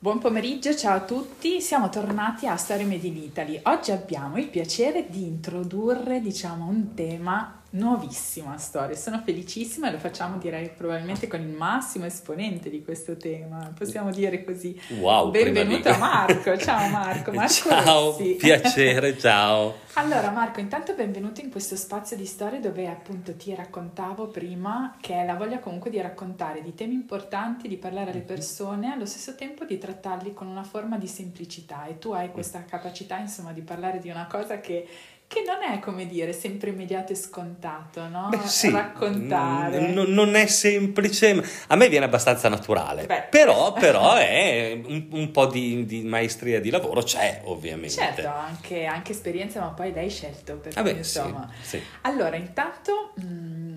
Buon pomeriggio, ciao a tutti, siamo tornati a Story Made in Italy. Oggi abbiamo il piacere di introdurre, diciamo, un tema nuovissimo a Story. Sono felicissima e lo facciamo direi probabilmente con il massimo esponente di questo tema, possiamo dire così. Wow, benvenuto a Marco, ciao Marco, Marco Ciao, Rossi. piacere, ciao. Allora Marco, intanto benvenuto in questo spazio di storie dove appunto ti raccontavo prima che è la voglia comunque di raccontare di temi importanti, di parlare alle persone, allo stesso tempo di trattarli con una forma di semplicità e tu hai questa capacità insomma di parlare di una cosa che che non è come dire sempre immediato e scontato, no? Beh, sì, Raccontare. n- non è semplice, a me viene abbastanza naturale, Beh. però, però è un, un po' di, di maestria di lavoro c'è ovviamente. Certo, anche, anche esperienza, ma poi l'hai scelto perché Vabbè, sì, insomma. sì. Allora, intanto, mm,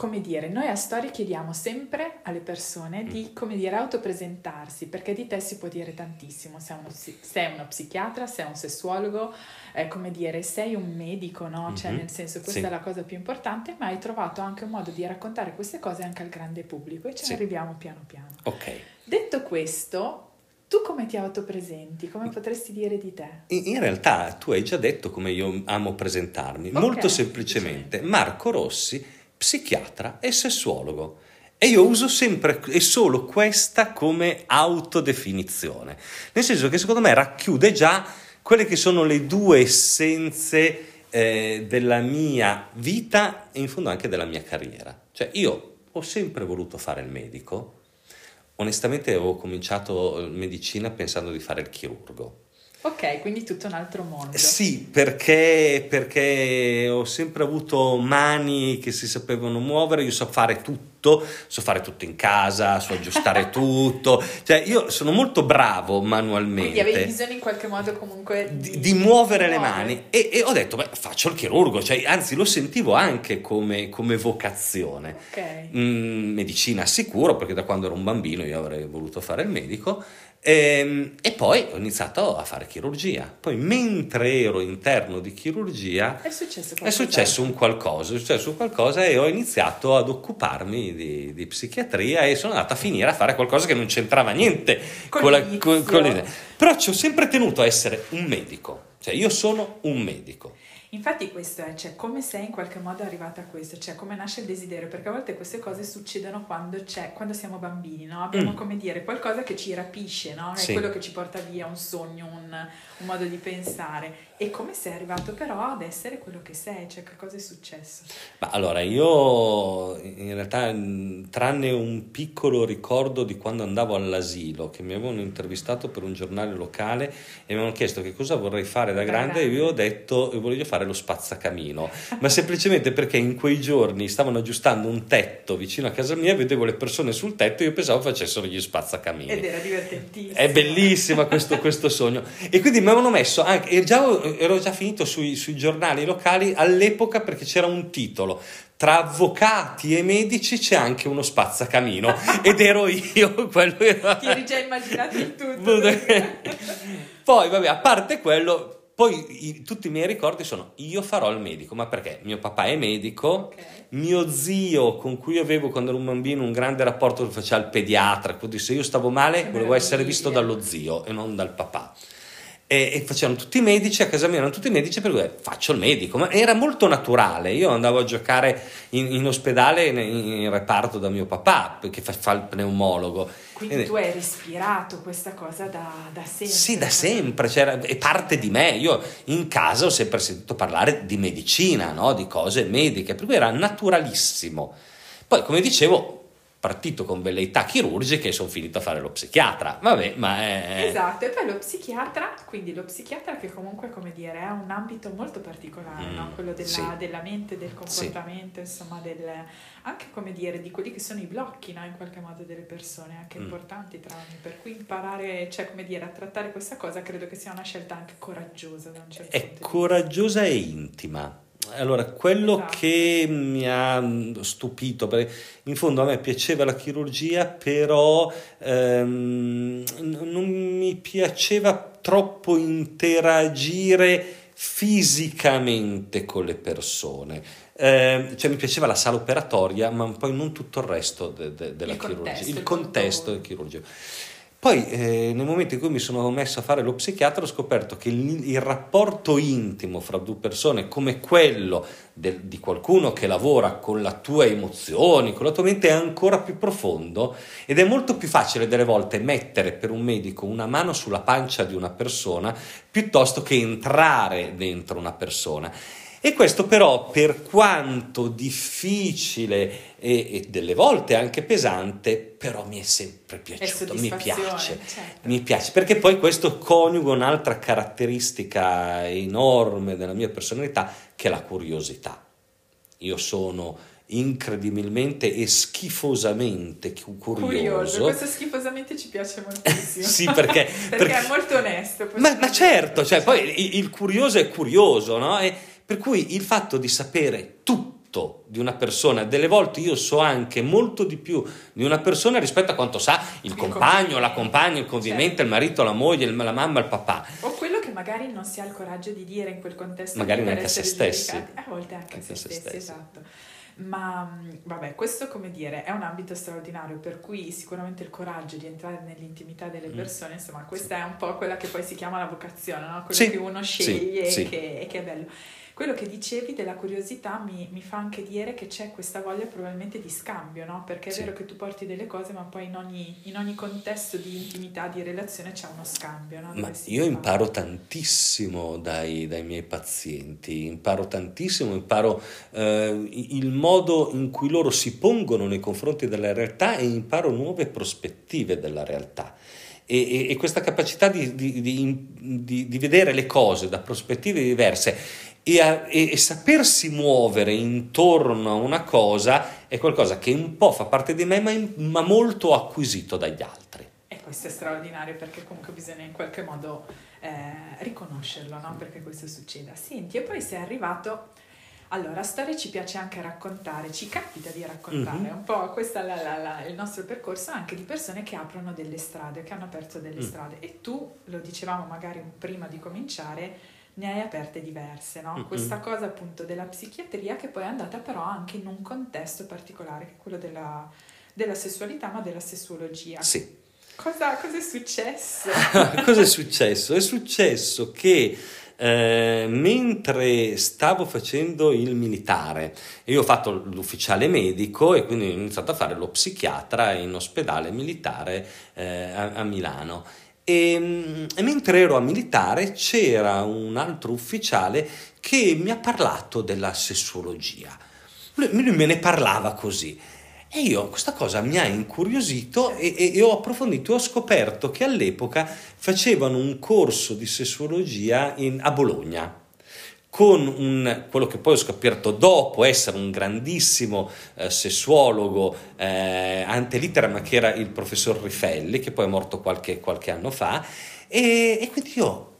come dire, noi a Story chiediamo sempre alle persone di, come dire, autopresentarsi, perché di te si può dire tantissimo. Sei uno, sei uno psichiatra, sei un sessuologo, eh, come dire, sei un medico, no? Cioè, Mhm, nel senso, questa sì. è la cosa più importante, ma hai trovato anche un modo di raccontare queste cose anche al grande pubblico e ci Sì. arriviamo piano piano. Ok. Detto questo, tu come ti autopresenti? Come potresti dire di te? In, in realtà tu hai già detto come io amo presentarmi, Ok, molto semplicemente. Marco Rossi, psichiatra e sessuologo. E io uso sempre e solo questa come autodefinizione. Nel senso che secondo me racchiude già quelle che sono le due essenze eh, della mia vita e in fondo anche della mia carriera. Cioè io ho sempre voluto fare il medico. Onestamente avevo cominciato eh, medicina pensando di fare il chirurgo. Ok, quindi tutto un altro mondo. Sì, perché, perché ho sempre avuto mani che si sapevano muovere, io so fare tutto, so fare tutto in casa, so aggiustare tutto, cioè io sono molto bravo manualmente. Quindi avevi bisogno in qualche modo comunque Di, di muovere le muovere. mani e, e ho detto, beh, faccio il chirurgo, cioè, anzi lo sentivo anche come, come vocazione. Ok. Mm, medicina sicuro, perché da quando ero un bambino io avrei voluto fare il medico. Ehm, E, poi ho iniziato a fare chirurgia. Poi, mentre ero interno di chirurgia, È successo è successo un qualcosa, è successo un qualcosa e ho iniziato ad occuparmi di, di psichiatria e sono andato a finire a fare qualcosa che non c'entrava niente Con con, la, con- con l'idea. Però ci ho sempre tenuto a essere un medico, cioè io sono un medico. Infatti questo è, cioè come sei in qualche modo arrivata a questo, cioè come nasce il desiderio, perché a volte queste cose succedono quando, c'è, quando siamo bambini, no? Abbiamo Mm. come dire qualcosa che ci rapisce, no? È Sì. quello che ci porta via, un sogno, un, un modo di pensare. E come sei arrivato però ad essere quello che sei, cioè che cosa è successo? Ma allora io in realtà tranne un piccolo ricordo di quando andavo all'asilo che mi avevano intervistato per un giornale locale e mi avevano chiesto che cosa vorrei fare da Da grande e grande. io ho detto "Io voglio fare lo spazzacamino ma semplicemente perché in quei giorni stavano aggiustando un tetto vicino a casa mia vedevo le persone sul tetto e io pensavo facessero gli spazzacamini Ed era divertentissimo. è bellissima questo, questo sogno. E quindi mi avevano messo anche, e già- ero già finito sui, sui giornali locali all'epoca perché c'era un titolo. Tra avvocati e medici c'è anche uno spazzacamino ed ero io quello era- Ti eri già immaginato il tutto. poi vabbè a parte quello poi i- tutti i miei ricordi sono io farò il medico ma perché mio papà è medico Ok. mio zio con cui avevo quando ero un bambino un grande rapporto che faceva il pediatra quindi se io stavo male Che volevo essere visto dallo zio e non dal papà e, e facevano tutti medici a casa mia erano tutti medici per cui eh, faccio il medico ma era molto naturale io andavo a giocare in, in ospedale in, in reparto da mio papà che fa, fa il pneumologo Quindi Ed- tu hai respirato questa cosa da, da sempre. sì, da sempre, cioè, è parte di me. Io in casa ho sempre sentito parlare di medicina, no? di cose mediche, per cui era naturalissimo. Poi, come dicevo, partito con velleità chirurgiche e sono finito a fare lo psichiatra. Vabbè, ma è... Esatto, e poi lo psichiatra, quindi lo psichiatra che comunque, come dire, è un ambito molto particolare, Mm, no? quello della, sì. della mente, del comportamento, insomma, del, anche come dire, di quelli che sono i blocchi, no? in qualche modo, delle persone, anche Mm. importanti i traumi, per cui imparare, cioè, come dire, a trattare questa cosa credo che sia una scelta anche coraggiosa da un certo è punto di vista. coraggiosa e intima. Allora, quello Esatto. che mi ha mm, stupito, perché in fondo a me piaceva la chirurgia, però ehm, non mi piaceva troppo interagire fisicamente con le persone. Eh, cioè mi piaceva la sala operatoria, ma poi non tutto il resto de- de- della Il chirurgia, contesto, il contesto del chirurgico. Poi eh, nel momento in cui mi sono messo a fare lo psichiatra ho scoperto che il, il rapporto intimo fra due persone come quello del, di qualcuno che lavora con le tue emozioni, con la tua mente è ancora più profondo ed è molto più facile delle volte mettere per un medico una mano sulla pancia di una persona piuttosto che entrare dentro una persona. E questo però, per quanto difficile e, e, delle volte anche pesante, però mi è sempre piaciuto, mi piace, certo. mi piace, perché poi questo coniuga un'altra caratteristica enorme della mia personalità, che è la curiosità. Io sono incredibilmente e schifosamente curioso. Curioso, questo schifosamente ci piace moltissimo. sì, perché, perché, perché, è molto onesto. Ma, ma certo, cioè, poi il, curioso è curioso, no? E, per cui il fatto di sapere tutto di una persona, delle volte io so anche molto di più di una persona rispetto a quanto sa il, il compagno, la compagna, il convivente, certo. il marito, la moglie, la mamma, il papà. O quello che magari non si ha il coraggio di dire in quel contesto. Magari neanche a se stessi. A volte anche, anche a se, se stessi, stessi, esatto. Ma vabbè, questo come dire è un ambito straordinario, per cui sicuramente il coraggio di entrare nell'intimità delle mm. persone, insomma, questa sì. è un po' quella che poi si chiama la vocazione, no? quello sì. che uno sceglie sì. e, che, e che è bello. Quello che dicevi della curiosità mi, mi, fa anche dire che c'è questa voglia probabilmente di scambio, no? Perché è sì. vero che tu porti delle cose, ma poi in ogni, in ogni contesto di intimità, di relazione c'è uno scambio. No? Ma io imparo tantissimo dai, dai, miei pazienti, imparo tantissimo, imparo eh, il modo in cui loro si pongono nei confronti della realtà e imparo nuove prospettive della realtà. E, e, e, questa capacità di, di, di, di, vedere le cose da prospettive diverse e, a, e, e, sapersi muovere intorno a una cosa è qualcosa che un po' fa parte di me, ma, in, ma molto acquisito dagli altri. E questo è straordinario perché comunque bisogna in qualche modo eh, riconoscerlo, no? Perché questo succeda. Senti, e poi sei arrivato. Allora, storie ci piace anche raccontare, ci capita di raccontare mm-hmm. un po', questo è la, la, la, il nostro percorso anche di persone che aprono delle strade, che hanno aperto delle mm. strade. E tu, lo dicevamo magari prima di cominciare, ne hai aperte diverse, no? Mm-hmm. Questa cosa appunto della psichiatria che poi è andata però anche in un contesto particolare, che è quello della, della sessualità, ma della sessuologia. Sì. Cosa, cosa è successo? cosa è successo? È successo che eh, mentre stavo facendo il militare, io ho fatto l'ufficiale medico e quindi ho iniziato a fare lo psichiatra in ospedale militare eh, a, a Milano e, ehm, e, mentre ero a militare c'era un altro ufficiale che mi ha parlato della sessuologia. Lui, lui me ne parlava così. E io questa cosa mi ha incuriosito e, e, e ho approfondito ho scoperto che all'epoca facevano un corso di sessuologia in, a Bologna con un, quello che poi ho scoperto dopo essere un grandissimo eh, sessuologo eh, ante ma che era il professor Rifelli, che poi è morto qualche, qualche anno fa, e, e quindi io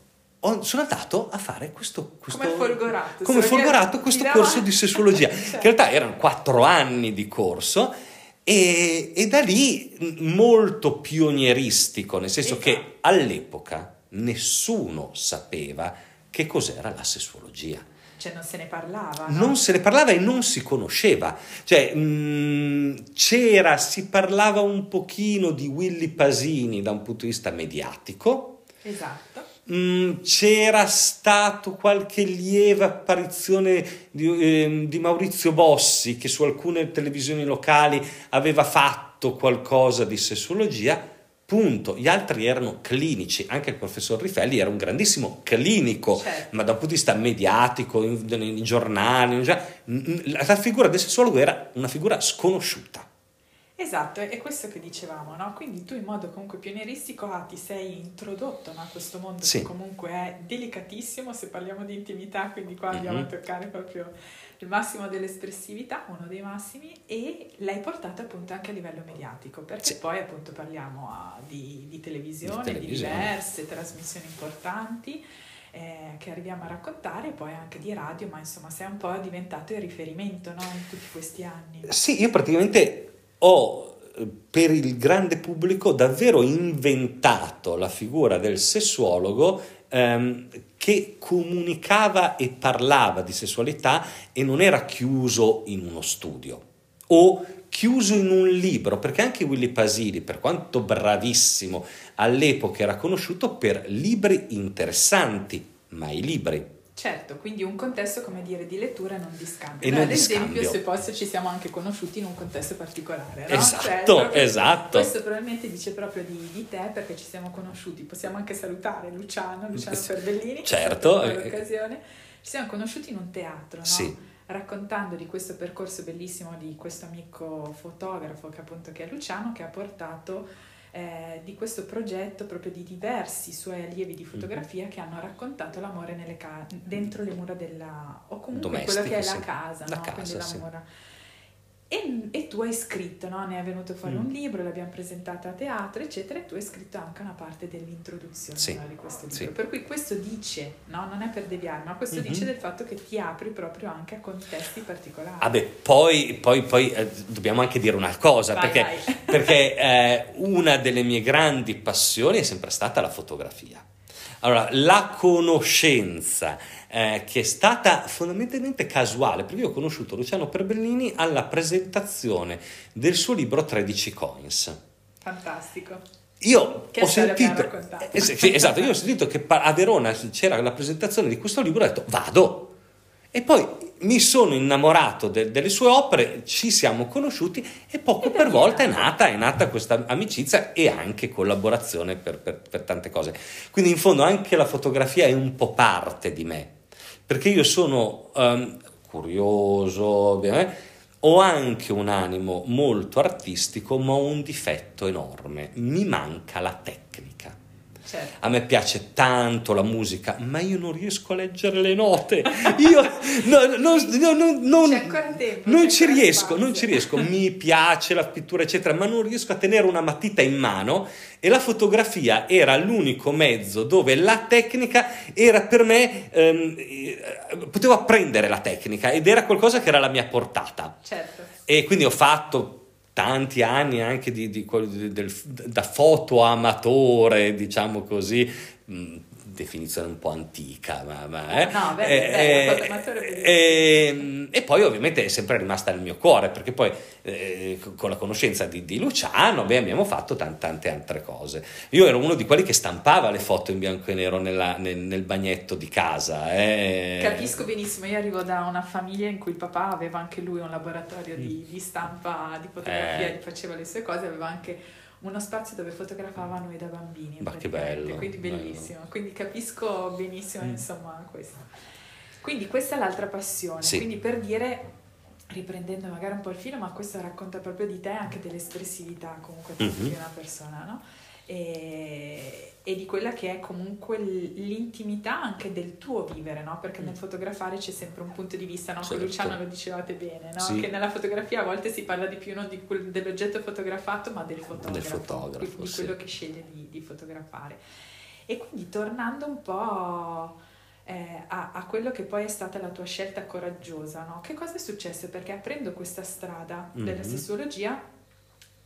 ho, sono andato a fare questo, questo come folgorato, come folgorato questo corso di sessuologia, certo. che in realtà erano quattro anni di corso. E, e da lì molto pionieristico, nel senso esatto. che all'epoca nessuno sapeva che cos'era la sessuologia. Cioè non se ne parlava. No? Non se ne parlava e non si conosceva. Cioè mh, mm, c'era, si parlava un pochino di Willy Pasini da un punto di vista mediatico. Esatto. Mh, mm, c'era stato qualche lieve apparizione di, eh, di Maurizio Bossi che su alcune televisioni locali aveva fatto qualcosa di sessuologia Punto. Gli altri erano clinici, anche il professor Rifelli era un grandissimo clinico, certo. ma dal punto di vista mediatico, nei giornali, la figura del sessuologo era una figura sconosciuta. Esatto, è questo che dicevamo, no? Quindi tu in modo comunque pionieristico ah, ti sei introdotto no, a questo mondo sì. che comunque è delicatissimo se parliamo di intimità, quindi qua andiamo mm-hmm. a toccare proprio il massimo dell'espressività, uno dei massimi, e l'hai portato appunto anche a livello mediatico, perché sì. poi appunto parliamo a, ah, di, di, televisione, di, televisione, di diverse trasmissioni importanti. Eh, che arriviamo a raccontare e poi anche di radio, ma insomma sei un po' diventato il riferimento no? in tutti questi anni. Sì, io praticamente ho per il grande pubblico davvero inventato la figura del sessuologo ehm, che comunicava e parlava di sessualità e non era chiuso in uno studio o chiuso in un libro, perché anche Willy Pasini, per quanto bravissimo, all'epoca era conosciuto per libri interessanti, ma i libri Certo, quindi un contesto, come dire, di lettura e non di scambio. E non ad esempio, se posso, ci siamo anche conosciuti in un contesto particolare, no? Esatto, Cioè, esatto. Questo probabilmente dice proprio di, di te perché ci siamo conosciuti. Possiamo anche salutare Luciano, Luciano Sì, Perbellini. certo. che è stata l'occasione. Ci siamo conosciuti in un teatro, no? Sì. Raccontando di questo percorso bellissimo di questo amico fotografo che appunto che è Luciano, che ha portato eh, di questo progetto proprio di diversi suoi allievi di fotografia che hanno raccontato l'amore nelle ca- dentro le mura della o comunque quello che è la casa, La no? casa, Quindi la sì. mura. E, e tu hai scritto, no? ne è venuto fuori Mm. un libro, l'abbiamo presentato a teatro, eccetera, e tu hai scritto anche una parte dell'introduzione Sì, no, di questo libro. sì. Per cui questo dice, no? non è per deviare, ma questo Mhm. dice del fatto che ti apri proprio anche a contesti particolari. Ah beh, poi, poi, poi, eh, dobbiamo anche dire una cosa, Vai, perché, vai. perché, eh, una delle mie grandi passioni è sempre stata la fotografia. Allora, la conoscenza eh, che è stata fondamentalmente casuale, perché io ho conosciuto Luciano Perbellini alla presentazione del suo libro 13 Coins. Fantastico. Io Che ho sentito, eh, sì, esatto, io ho sentito che a Verona c'era la presentazione di questo libro e ho detto vado. E poi mi sono innamorato de- delle sue opere, ci siamo conosciuti e poco E per volta è nata, è nata questa amicizia e anche collaborazione per, per- per tante cose. Quindi in fondo anche la fotografia è un po' parte di me, perché io sono ehm, curioso, ovviamente, ho anche un animo molto artistico, ma ho un difetto enorme, mi manca la tecnica. Certo. A me piace tanto la musica, ma io non riesco a leggere le note. Io no, no, no, no, non, tempo, non ci riesco, non ci riesco. Mi piace la pittura, eccetera, ma non riesco a tenere una matita in mano. E la fotografia era l'unico mezzo dove la tecnica era per me, ehm, eh, potevo apprendere la tecnica ed era qualcosa che era alla mia portata. Certo. E quindi ho fatto tanti anni anche di, di del- da foto amatore, diciamo così, mh, definizione un po' antica, ma, ma, eh. No, beh, Eh, beh, eh, foto amatore è eh, e poi ovviamente è sempre rimasta nel mio cuore, perché poi eh, con la conoscenza di, di Luciano beh, abbiamo fatto tan- tante altre cose. Io ero uno di quelli che stampava le foto in bianco e nero nella- nel, nel bagnetto di casa. eh. Capisco benissimo, io arrivo da una famiglia in cui il papà aveva anche lui un laboratorio di, di stampa, di fotografia, Mm. Eh. faceva le sue cose, aveva anche uno spazio dove fotografava noi da bambini. Ma che bello, Quindi bello. bellissimo, quindi capisco benissimo Mm. insomma questo. Quindi questa è l'altra passione, Sì. quindi per dire, riprendendo magari un po' il filo, ma questo racconta proprio di te anche dell'espressività comunque Mhm. di una persona, no? E, e di quella che è comunque l'intimità anche del tuo vivere, no? Perché nel fotografare c'è sempre un punto di vista, no? Con Certo. Luciano lo dicevate bene, no? Sì. Che nella fotografia a volte si parla di più non di dell'oggetto fotografato, ma del fotografo, Del fotografo, di, di sì. quello che sceglie di, di fotografare. E quindi tornando un po' eh, a, a quello che poi è stata la tua scelta coraggiosa, no? Che cosa è successo? Perché aprendo questa strada della Mhm. sessuologia,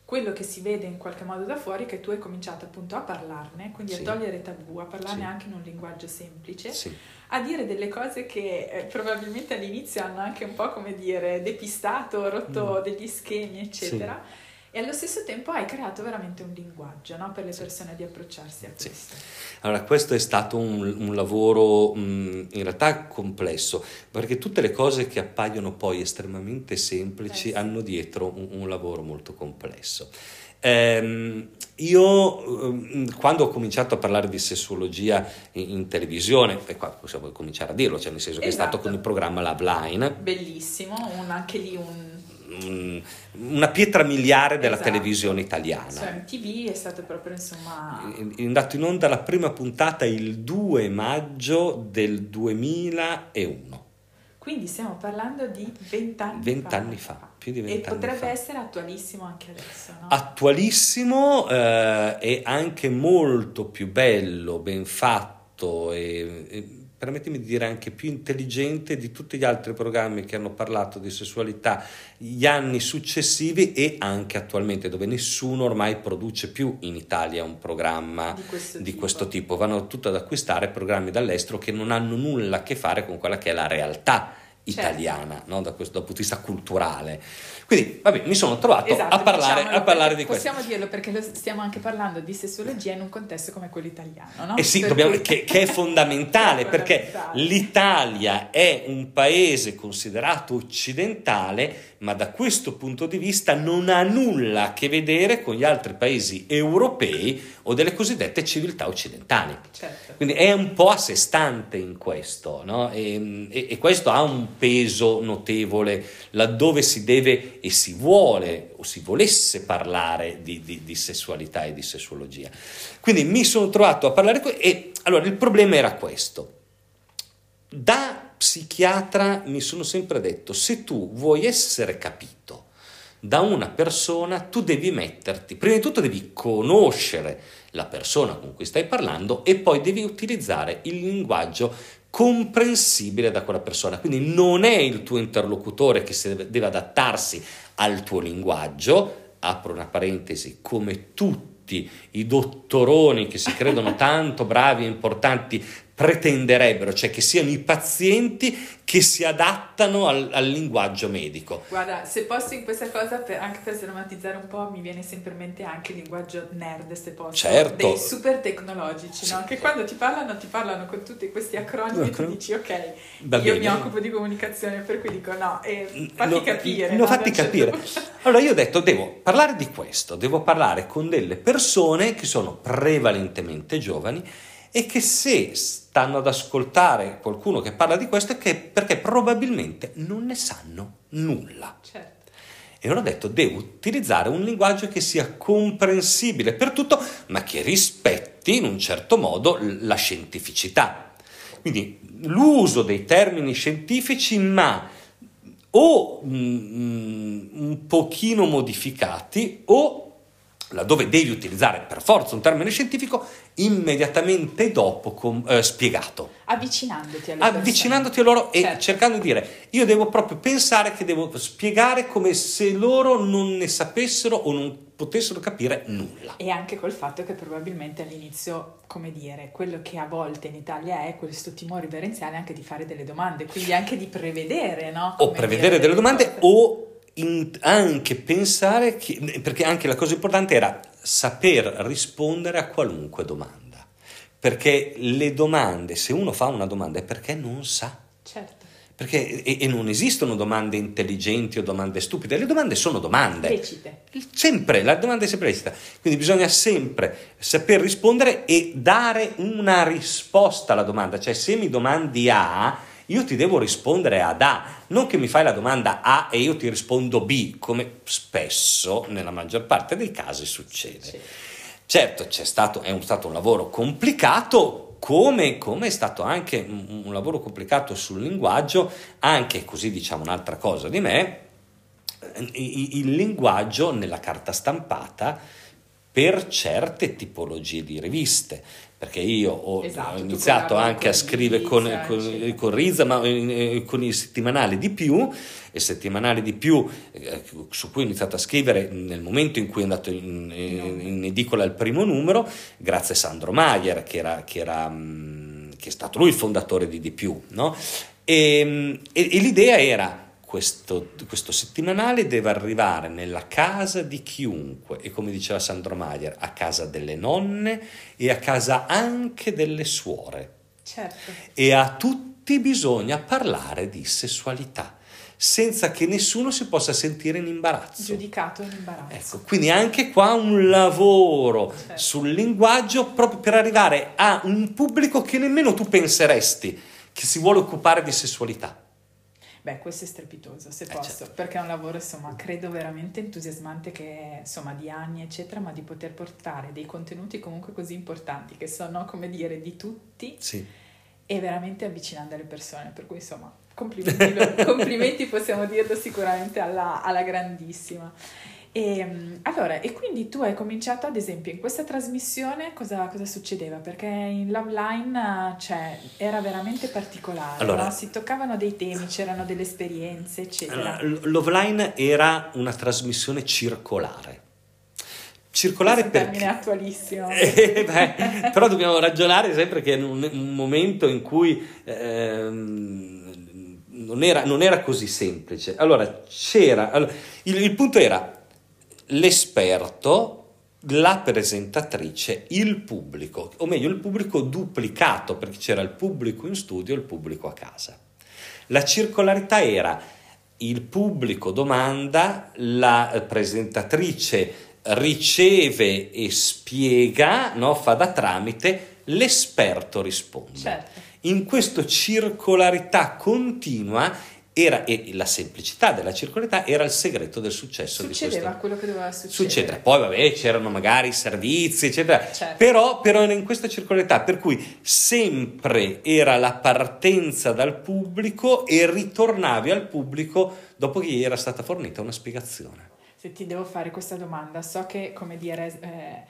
quello che si vede in qualche modo da fuori è che tu hai cominciato appunto a parlarne, quindi Sì. a togliere tabù, a parlarne Sì. anche in un linguaggio semplice, Sì. a dire delle cose che eh, probabilmente all'inizio hanno anche un po' come dire depistato, rotto Mm. degli schemi, eccetera. E allo stesso tempo hai creato veramente un linguaggio no? per le persone di approcciarsi a Sì. questo. Allora, questo è stato un, un lavoro mh, in realtà complesso, perché tutte le cose che appaiono poi estremamente semplici Eh sì. hanno dietro un, un lavoro molto complesso. Ehm, io ehm, quando ho cominciato a parlare di sessuologia in, in televisione, e qua possiamo cominciare a dirlo, cioè nel senso che è stato Esatto. con il programma Love Line, Bellissimo, un- anche lì un... un- una pietra miliare della Esatto. televisione italiana. Su MTV è stato proprio insomma... è andato in onda la prima puntata il 2 maggio del 2001, Quindi stiamo parlando di vent'anni fa. vent'anni fa, più di E vent'anni potrebbe fa. essere attualissimo anche adesso, no? Attualissimo eh, e anche molto più bello, ben fatto e, e permettimi di dire anche più intelligente di tutti gli altri programmi che hanno parlato di sessualità gli anni successivi e anche attualmente dove nessuno ormai produce più in Italia un programma di questo di tipo. questo tipo, vanno tutto ad acquistare programmi dall'estero che non hanno nulla a che fare con quella che è la realtà italiana, no? da questo dal punto di vista culturale. Quindi, vabbè, mi sono trovato Esatto, a parlare, diciamolo, a parlare di questo. Possiamo dirlo perché stiamo anche parlando di sessologia in un contesto come quello italiano, no? Eh sì, dobbiamo- cui- che, che è fondamentale perché l'Italia è un paese considerato occidentale, ma da questo punto di vista non ha nulla a che vedere con gli altri paesi europei o delle cosiddette civiltà occidentali. Certo. Quindi è un po' a sé stante in questo, no? e, e- e questo ha un peso notevole laddove si deve e si vuole o si volesse parlare di, di- di sessualità e di sessuologia. Quindi mi sono trovato a parlare que- e allora il problema era questo. Da psichiatra mi sono sempre detto, se tu vuoi essere capito da una persona, tu devi metterti, prima di tutto devi conoscere la persona con cui stai parlando e poi devi utilizzare il linguaggio comprensibile da quella persona. Quindi non è il tuo interlocutore che deve, deve adattarsi al tuo linguaggio, apro una parentesi, come tutti i dottoroni che si credono tanto bravi e importanti pretenderebbero, cioè che siano i pazienti che si adattano al, al linguaggio medico. Guarda, se posso in questa cosa, per- anche per sdrammatizzare un po', mi viene sempre in mente anche il linguaggio nerd, se posso, Certo. dei super tecnologici, no? Sì. che quando ti parlano, ti parlano con tutti questi acronimi e tu dici, ok, Va io bene. mi occupo di comunicazione, per cui dico no, e fatti No, capire. no, no? fatti certo capire. punto- Allora io ho detto, devo parlare di questo, devo parlare con delle persone che sono prevalentemente giovani e che se stanno ad ascoltare qualcuno che parla di questo è che perché probabilmente non ne sanno nulla. Certo. E allora ho detto, devo utilizzare un linguaggio che sia comprensibile per tutto, ma che rispetti in un certo modo la scientificità. Quindi l'uso dei termini scientifici, ma o mm, un pochino modificati o laddove devi utilizzare per forza un termine scientifico immediatamente dopo com- eh, spiegato Avvicinandoti alle persone. avvicinandoti a loro e Certo. cercando di dire io devo proprio pensare che devo spiegare come se loro non ne sapessero o non potessero capire nulla. E anche col fatto che probabilmente all'inizio, come dire, quello che a volte in Italia è questo timore reverenziale anche di fare delle domande, quindi anche di prevedere, no? O Come prevedere dire, delle domande cose. o in- anche pensare che, perché anche la cosa importante era saper rispondere a qualunque domanda. Perché le domande, se uno fa una domanda è perché non sa. Certo. Perché, e, e non esistono domande intelligenti o domande stupide, le domande sono domande. Lecite. Sempre, la domanda è sempre lecita. Quindi bisogna sempre saper rispondere e dare una risposta alla domanda. Cioè, se mi domandi A, io ti devo rispondere ad A, non che mi fai la domanda A e io ti rispondo B, come spesso, nella maggior parte dei casi, succede. Sì. Certo, c'è stato, è un- stato un lavoro complicato, come, come è stato anche un, lavoro complicato sul linguaggio, anche così diciamo un'altra cosa di me, il linguaggio nella carta stampata per certe tipologie di riviste. Perché io ho, Esatto, ho iniziato anche a scrivere con, con- con Rizza, ma con i settimanali di più, e settimanali di più eh, su cui ho iniziato a scrivere nel momento in cui è andato in, in- in edicola il primo numero, grazie a Sandro Maier, che, era, che, era, mm, che è stato lui il fondatore di Di più. no? E, e- e l'idea era questo, questo settimanale deve arrivare nella casa di chiunque e come diceva Sandro Maier, a casa delle nonne e a casa anche delle suore Certo. e a tutti bisogna parlare di sessualità senza che nessuno si possa sentire in imbarazzo. Giudicato in imbarazzo. Ecco, quindi anche qua un lavoro Certo. sul linguaggio proprio per arrivare a un pubblico che nemmeno tu penseresti che si vuole occupare di sessualità. Beh, questo è strepitoso, se Eh, posso, certo. perché è un lavoro, insomma, credo veramente entusiasmante che, insomma, di anni, eccetera, ma di poter portare dei contenuti comunque così importanti, che sono, come dire, di tutti Sì. e veramente avvicinando le persone, per cui, insomma, complimenti, complimenti possiamo dirlo sicuramente alla, alla grandissima. E, mm, allora, e quindi tu hai cominciato, ad esempio, in questa trasmissione cosa, cosa succedeva? Perché in Love Line cioè, era veramente particolare, Allora- no? si toccavano dei temi, c'erano delle esperienze, eccetera. Allora, l- L'Oveline era una trasmissione circolare. Circolare Questo è un termine perché... attualissimo. Eh, beh, però dobbiamo ragionare sempre che in un, un momento in cui ehm, non era, non era così semplice. Allora, c'era, allora, il, il punto era l'esperto la presentatrice, il pubblico, o meglio il pubblico duplicato, perché c'era il pubblico in studio e il pubblico a casa. La circolarità era il pubblico domanda, la presentatrice riceve e spiega, no? fa da tramite, l'esperto risponde. Certo. In questa circolarità continua era, e la semplicità della circolarità era il segreto del successo Succedeva di quello che doveva succedere. Succedere. Poi vabbè c'erano magari servizi eccetera, Certo. però, però era in questa circolarità per cui sempre era la partenza dal pubblico e ritornavi al pubblico dopo che gli era stata fornita una spiegazione. Se ti devo fare questa domanda, so che, come dire, eh,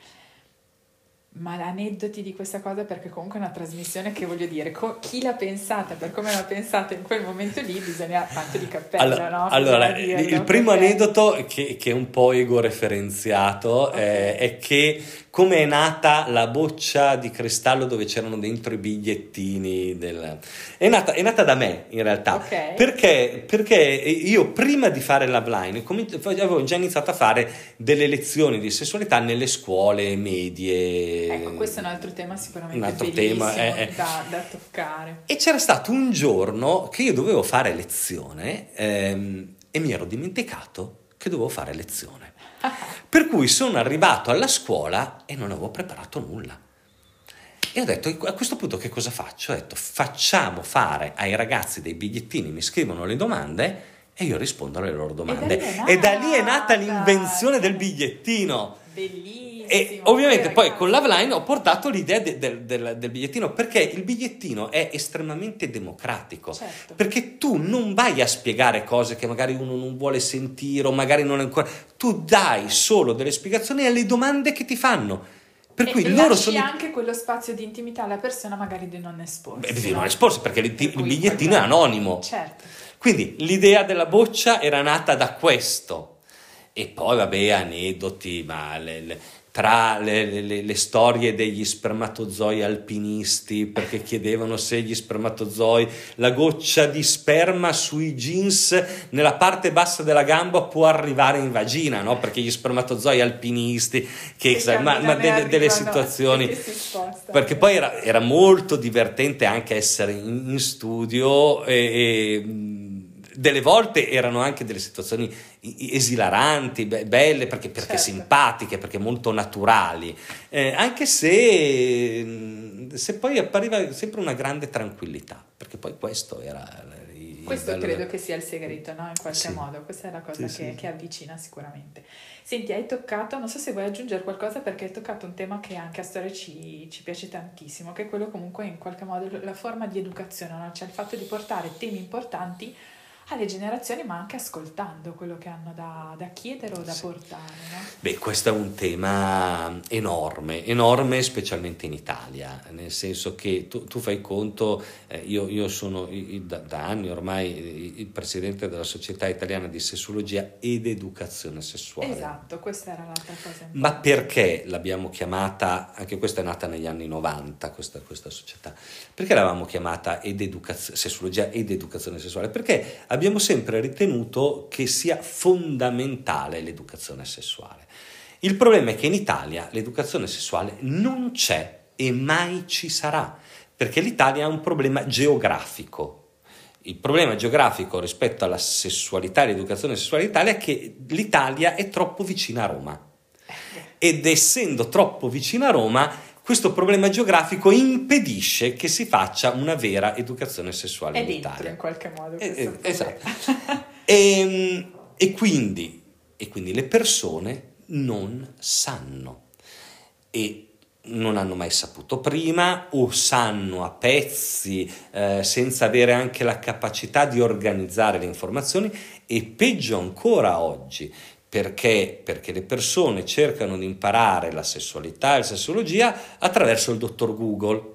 ma aneddoti di questa cosa perché comunque è una trasmissione che voglio dire, co- chi l'ha pensata, per come l'ha pensata in quel momento lì, bisogna tanto di cappello, Allora, no? allora, dirlo, il primo perché- aneddoto che, che è un po' ego-referenziato eh, è che come è nata la boccia di cristallo dove c'erano dentro i bigliettini del... è, nata, è nata da me in realtà Ok. perché, perché io prima di fare la blind avevo già iniziato a fare delle lezioni di sessualità nelle scuole medie Ecco, questo è un altro tema sicuramente un altro tema, eh, eh. Da, da toccare. E c'era stato un giorno che io dovevo fare lezione ehm, e mi ero dimenticato che dovevo fare lezione. Per cui sono arrivato alla scuola e non avevo preparato nulla. E ho detto, a questo punto che cosa faccio? Ho detto, facciamo fare ai ragazzi dei bigliettini, mi scrivono le domande e io rispondo alle loro domande. lì è E da lì è nata. nata l'invenzione del bigliettino. Bellissimo. E ovviamente poi ragazzi. con l'Avline ho portato l'idea de- del- del- del bigliettino perché il bigliettino è estremamente democratico. Certo. Perché tu non vai a spiegare cose che magari uno non vuole sentire o magari non è ancora. Tu dai solo delle spiegazioni alle domande che ti fanno. Per e cui lasci loro sono. anche quello spazio di intimità alla persona magari di non esporsi. Beh, di no? non esporsi perché il, Per il cui bigliettino è quello- anonimo. Certo. Quindi l'idea della boccia era nata da questo. E poi, vabbè, aneddoti, ma le- le- tra le, le- le- le storie degli spermatozoi alpinisti, perché chiedevano se gli spermatozoi, la goccia di sperma sui jeans nella parte bassa della gamba può arrivare in vagina, no? Perché gli spermatozoi alpinisti, che, Che ma, ma de- de- delle situazioni... Perché poi era, era molto divertente anche essere in, in studio e, e, delle volte erano anche delle situazioni esilaranti, be- belle, perché, perché Certo. simpatiche, perché molto naturali, Eh, anche se, se poi appariva sempre una grande tranquillità, perché poi questo era... il- il Questo bello credo del- che sia il segreto, no? In qualche Sì. modo, questa è la cosa Sì, che, sì. che avvicina sicuramente. Senti, hai toccato, non so se vuoi aggiungere qualcosa perché hai toccato un tema che anche a Storia ci, ci piace tantissimo, che è quello comunque in qualche modo la forma di educazione, no? Cioè il fatto di portare temi importanti alle generazioni, ma anche ascoltando quello che hanno da, da chiedere o da Sì. portare, no? Beh, questo è un tema enorme, enorme specialmente in Italia, nel senso che tu, tu fai conto, eh, io, io sono da, da anni ormai il presidente della Società Italiana di Sessologia ed Educazione Sessuale. Esatto, questa era l'altra cosa. Ma perché l'abbiamo chiamata, anche questa è nata negli anni 90, questa, questa società, perché l'avevamo chiamata ed educaz- sessologia ed educazione sessuale? Perché abbiamo sempre ritenuto che sia fondamentale l'educazione sessuale. Il problema è che in Italia l'educazione sessuale non c'è e mai ci sarà, perché l'Italia ha un problema geografico. Il problema geografico rispetto alla sessualità e all'educazione sessuale in Italia è che l'Italia è troppo vicina a Roma ed essendo troppo vicina a Roma questo problema geografico impedisce che si faccia una vera educazione sessuale È in dentro Italia. in qualche modo. Eh, eh, esatto. E, e quindi, e quindi le persone non sanno e non hanno mai saputo prima o sanno a pezzi eh, senza avere anche la capacità di organizzare le informazioni e peggio ancora oggi perché? Perché le persone cercano di imparare la sessualità e la sessologia attraverso il dottor Google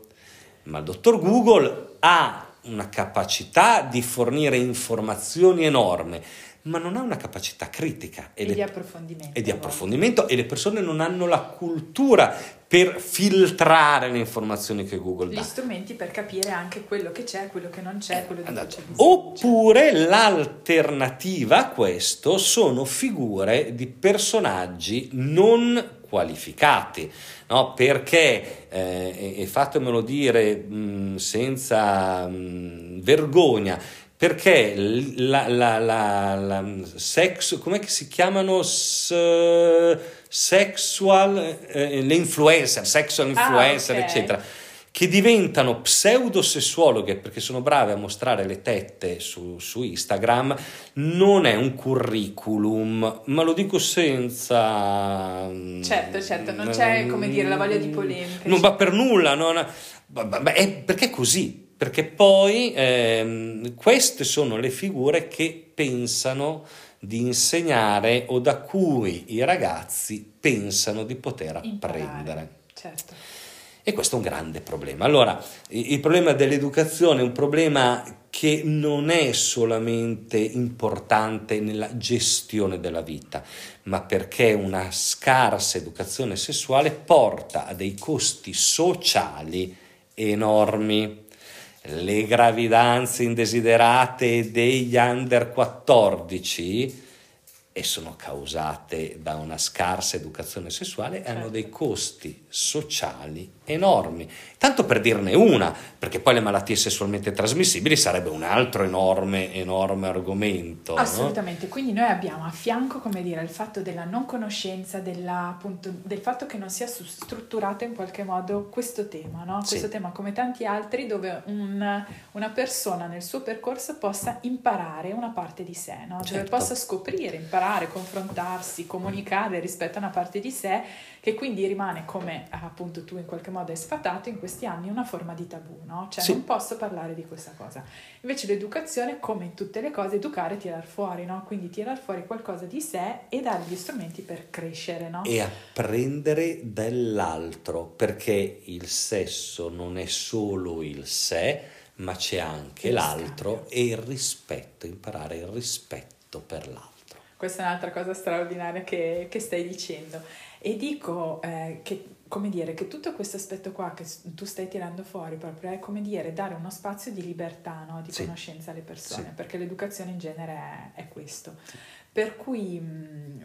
ma il dottor Google ha una capacità di fornire informazioni enorme, ma non ha una capacità critica e, le, di approfondimento. E di approfondimento e le persone non hanno la cultura per filtrare le informazioni che Google dà. Gli strumenti per capire anche quello che c'è, quello che non c'è, quello di cui c'è. Oppure l'alternativa a questo sono figure di personaggi non qualificati, no? perché, eh, e fatemelo dire mh, senza mh, vergogna, perché la, la, la, la sex, com'è che si chiamano S, sexual, eh, le influencer, sexual ah, influencer, ah, okay. eccetera, che diventano pseudosessuologhe perché sono brave a mostrare le tette su, su, Instagram, non è un curriculum, ma lo dico senza... Certo, certo, non c'è, come dire, la voglia di polemica. Non va per nulla, non, è perché è così perché poi ehm, queste sono le figure che pensano di insegnare o da cui i ragazzi pensano di poter apprendere. Certo. E questo è un grande problema. Allora, il problema dell'educazione è un problema che non è solamente importante nella gestione della vita, ma perché una scarsa educazione sessuale porta a dei costi sociali enormi le gravidanze indesiderate degli under 14 e sono causate da una scarsa educazione sessuale certo. hanno dei costi sociali enormi. Tanto per dirne una, perché poi le malattie sessualmente trasmissibili sarebbe un altro enorme, enorme argomento. Assolutamente, no? quindi noi abbiamo a fianco, come dire, il fatto della non conoscenza, della, appunto, del fatto che non sia strutturato in qualche modo questo tema, no? questo sì. tema come tanti altri dove un, una persona nel suo percorso possa imparare una parte di sé, no? certo. dove possa scoprire, imparare, confrontarsi, comunicare rispetto a una parte di sé che quindi rimane come appunto tu in qualche modo hai sfatato in questi anni una forma di tabù, no? Cioè sì. non posso parlare di questa cosa. Invece l'educazione, come in tutte le cose, educare e tirar fuori, no? Quindi tirar fuori qualcosa di sé e dare gli strumenti per crescere, no? E apprendere dall'altro, perché il sesso non è solo il sé, ma c'è anche l'altro e il rispetto, imparare il rispetto per l'altro. Questa è un'altra cosa straordinaria che, che stai dicendo. E dico eh, che, come dire, che tutto questo aspetto qua che tu stai tirando fuori proprio è come dire dare uno spazio di libertà, no? di sì. conoscenza alle persone, sì. perché l'educazione in genere è, è questo. Sì. Per cui,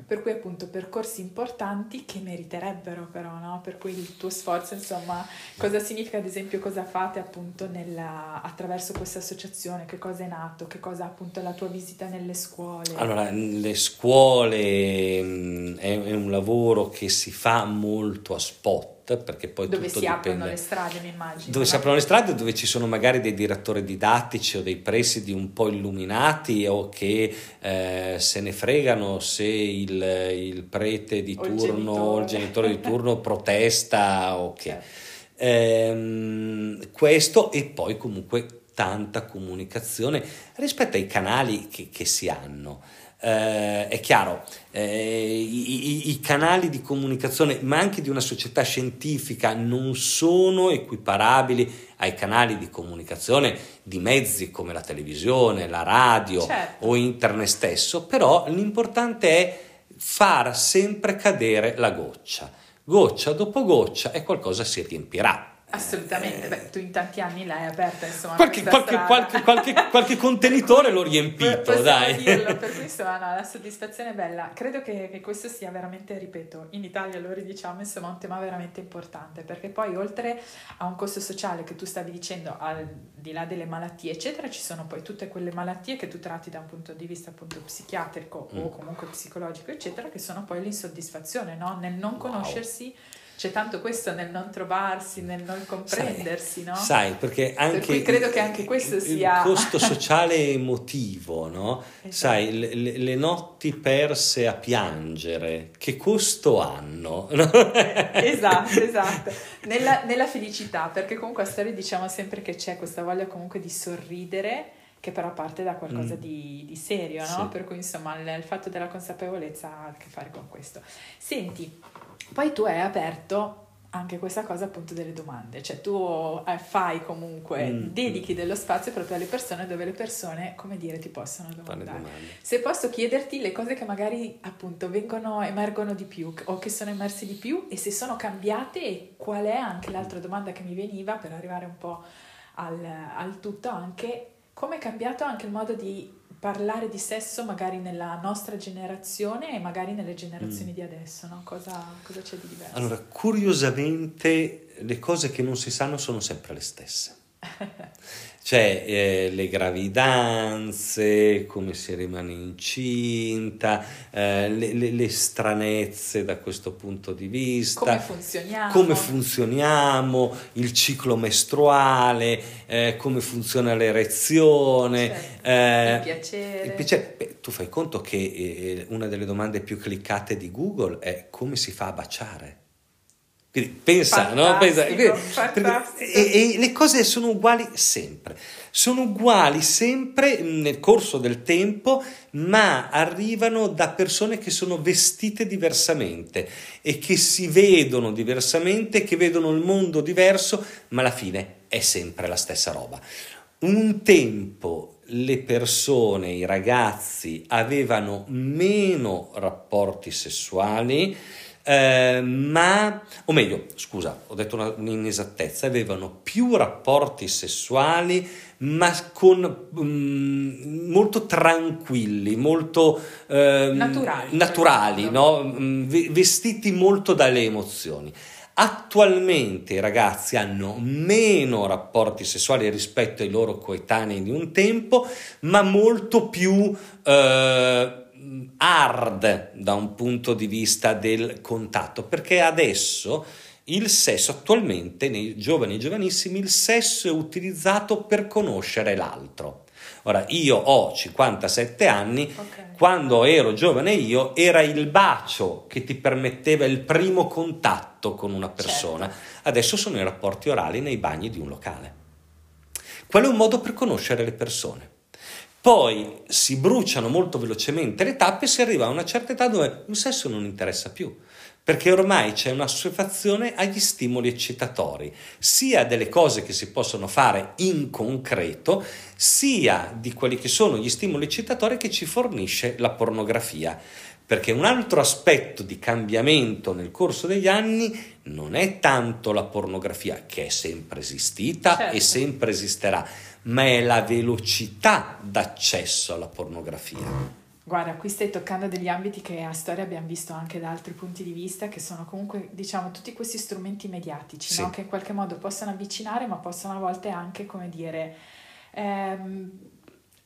per cui, appunto percorsi importanti che meriterebbero però, no? Per cui il tuo sforzo, insomma, cosa significa ad esempio, cosa fate appunto nella, attraverso questa associazione, che cosa è nato, che cosa appunto la tua visita nelle scuole? Allora, le scuole è, è un lavoro che si fa molto a spot perché poi dove si dipende. aprono le strade, mi immagino. Dove no? si aprono le strade, dove ci sono magari dei direttori didattici o dei presidi un po' illuminati o che eh, se ne fregano se il, il prete di o turno o il genitore di turno protesta o che. Certo. Ehm, questo e poi comunque tanta comunicazione rispetto ai canali che, che si hanno eh, è chiaro, eh, i, i, canali di comunicazione, ma anche di una società scientifica, non sono equiparabili ai canali di comunicazione di mezzi come la televisione, la radio certo. o internet stesso, però l'importante è far sempre cadere la goccia. Goccia dopo goccia e qualcosa si riempirà. Assolutamente, beh, tu in tanti anni l'hai aperta, insomma. Qualche, qualche, qualche, qualche, qualche, contenitore l'ho riempito, dai. Dirlo, per cui insomma, no, la soddisfazione è bella. Credo che, che, questo sia veramente, ripeto, in Italia lo ridiciamo, insomma, un tema veramente importante, perché poi oltre a un costo sociale che tu stavi dicendo, al di là delle malattie, eccetera, ci sono poi tutte quelle malattie che tu tratti da un punto di vista appunto psichiatrico mm. o comunque psicologico, eccetera, che sono poi l'insoddisfazione, no? Nel non conoscersi. C'è tanto questo nel non trovarsi, nel non comprendersi, sai, no? Sai, perché anche... Per credo che anche questo sia... Il costo sociale emotivo, no? Esatto. Sai, le, le, notti perse a piangere, che costo hanno? esatto, esatto. Nella, nella felicità, perché comunque a storia diciamo sempre che c'è questa voglia comunque di sorridere, che però parte da qualcosa mm. di, di, serio, no? Sì. Per cui insomma il, il fatto della consapevolezza ha a che fare con questo. Senti, poi tu hai aperto anche questa cosa appunto delle domande, cioè tu eh, fai comunque, mm. dedichi dello spazio proprio alle persone dove le persone, come dire, ti possono domandare. Se posso chiederti le cose che magari appunto vengono, emergono di più o che sono emerse di più e se sono cambiate qual è anche l'altra domanda che mi veniva per arrivare un po' al, al tutto anche, come è cambiato anche il modo di parlare di sesso magari nella nostra generazione e magari nelle generazioni mm. di adesso, no? cosa, cosa c'è di diverso? Allora, curiosamente le cose che non si sanno sono sempre le stesse. Cioè eh, le gravidanze, come si rimane incinta, eh, le, le, le, stranezze da questo punto di vista, come funzioniamo, come funzioniamo il ciclo mestruale, eh, come funziona l'erezione, certo. Eh, il piacere. Il piacere. Beh, tu fai conto che eh, una delle domande più cliccate di Google è come si fa a baciare. Quindi pensa, no? pensa e, e, le cose sono uguali sempre, sono uguali sempre nel corso del tempo, ma arrivano da persone che sono vestite diversamente e che si vedono diversamente, che vedono il mondo diverso, ma alla fine è sempre la stessa roba. Un tempo le persone, i ragazzi avevano meno rapporti sessuali, eh, ma, o meglio, scusa, ho detto una, un'inesattezza, avevano più rapporti sessuali, ma con um, molto tranquilli, molto eh, naturali, naturali no? Mm, vestiti molto dalle emozioni. Attualmente i ragazzi hanno meno rapporti sessuali rispetto ai loro coetanei di un tempo, ma molto più eh, hard da un punto di vista del contatto, perché adesso il sesso attualmente nei giovani e giovanissimi il sesso è utilizzato per conoscere l'altro. Ora, io ho 57 anni, okay. quando ero giovane io era il bacio che ti permetteva il primo contatto con una persona, certo. adesso sono i rapporti orali nei bagni di un locale. Quello è un modo per conoscere le persone. Poi si bruciano molto velocemente le tappe e si arriva a una certa età dove il sesso non interessa più, perché ormai c'è un'assuefazione agli stimoli eccitatori, sia delle cose che si possono fare in concreto, sia di quelli che sono gli stimoli eccitatori che ci fornisce la pornografia. Perché un altro aspetto di cambiamento nel corso degli anni non è tanto la pornografia, che è sempre esistita certo. e sempre esisterà, ma è la velocità d'accesso alla pornografia. Guarda, qui stai toccando degli ambiti che a storia abbiamo visto anche da altri punti di vista, che sono comunque, diciamo, tutti questi strumenti mediatici, sì. no? che in qualche modo possono avvicinare, ma possono a volte anche, come dire, ehm,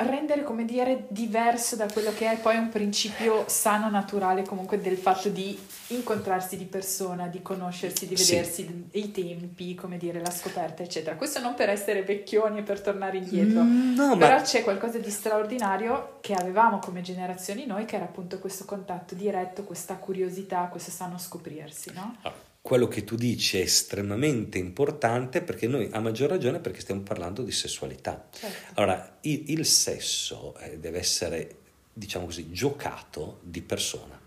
rendere, come dire, diverso da quello che è poi un principio sano, naturale comunque del fatto di incontrarsi di persona, di conoscersi, di vedersi sì. i tempi, come dire, la scoperta, eccetera. Questo non per essere vecchioni e per tornare indietro, mm, no, però ma... c'è qualcosa di straordinario che avevamo come generazioni noi, che era appunto questo contatto diretto, questa curiosità, questo sano scoprirsi, no? Ah quello che tu dici è estremamente importante perché noi, a maggior ragione, perché stiamo parlando di sessualità. Certo. Allora, il, il sesso eh, deve essere, diciamo così, giocato di persona.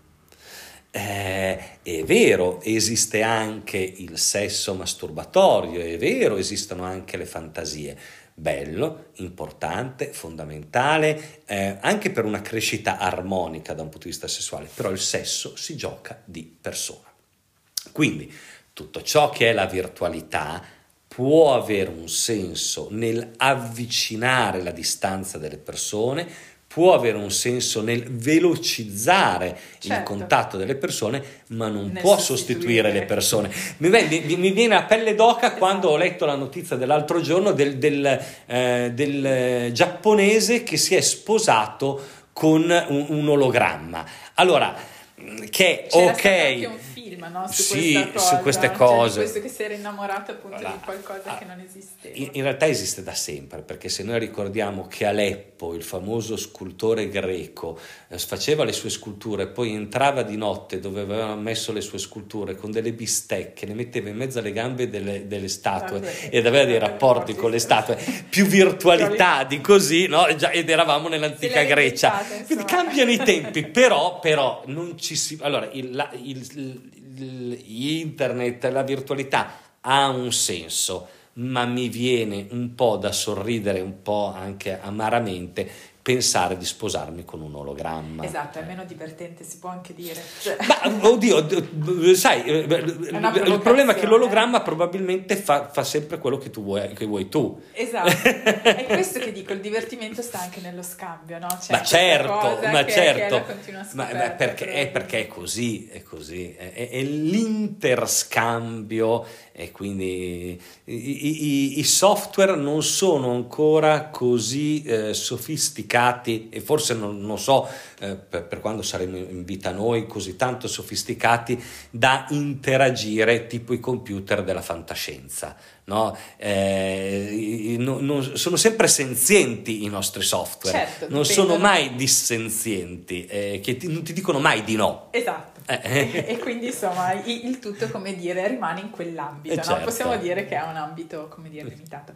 Eh, è vero, esiste anche il sesso masturbatorio, è vero, esistono anche le fantasie. Bello, importante, fondamentale, eh, anche per una crescita armonica da un punto di vista sessuale, però il sesso si gioca di persona. Quindi tutto ciò che è la virtualità può avere un senso nel avvicinare la distanza delle persone, può avere un senso nel velocizzare certo. il contatto delle persone, ma non nel può sostituire. le persone. Mi, mi, mi, viene a pelle d'oca esatto. quando ho letto la notizia dell'altro giorno del, del, eh, del giapponese che si è sposato con un, un ologramma. Allora, che C'era ok film no? su, sì, cosa, su queste cioè, cose. questo che si era innamorato appunto allora, di qualcosa che non esisteva. In, in, realtà esiste da sempre, perché se noi ricordiamo che Aleppo, il famoso scultore greco, eh, faceva le sue sculture, poi entrava di notte dove aveva messo le sue sculture con delle bistecche, le metteva in mezzo alle gambe delle, delle statue Vabbè, ed aveva dei rapporti con le statue, più virtualità di così, no? ed eravamo nell'antica Grecia. Quindi cambiano i tempi, però, però non ci si... Allora, il, la, il, il internet, la virtualità ha un senso, ma mi viene un po' da sorridere, un po' anche amaramente pensare di sposarmi con un ologramma. Esatto, è meno divertente, si può anche dire. Cioè. Ma oddio, sai, eh, il problema è che l'ologramma probabilmente fa, fa sempre quello che tu vuoi, che vuoi tu. Esatto, è questo che dico, il divertimento sta anche nello scambio, no? C'è ma certo, ma che, certo, che ma, ma perché, è perché è così, è così, è, è, è l'interscambio e quindi i, i, i, software non sono ancora così eh, sofisticati e forse non, non so eh, per, per, quando saremo in vita noi così tanto sofisticati da interagire tipo i computer della fantascienza. No? Eh, no, no, sono sempre senzienti i nostri software, certo, non sono mai dissenzienti, eh, che ti, non ti dicono mai di no. Esatto. Eh. e quindi insomma il tutto come dire rimane in quell'ambito, no? certo. possiamo dire che è un ambito come dire limitato.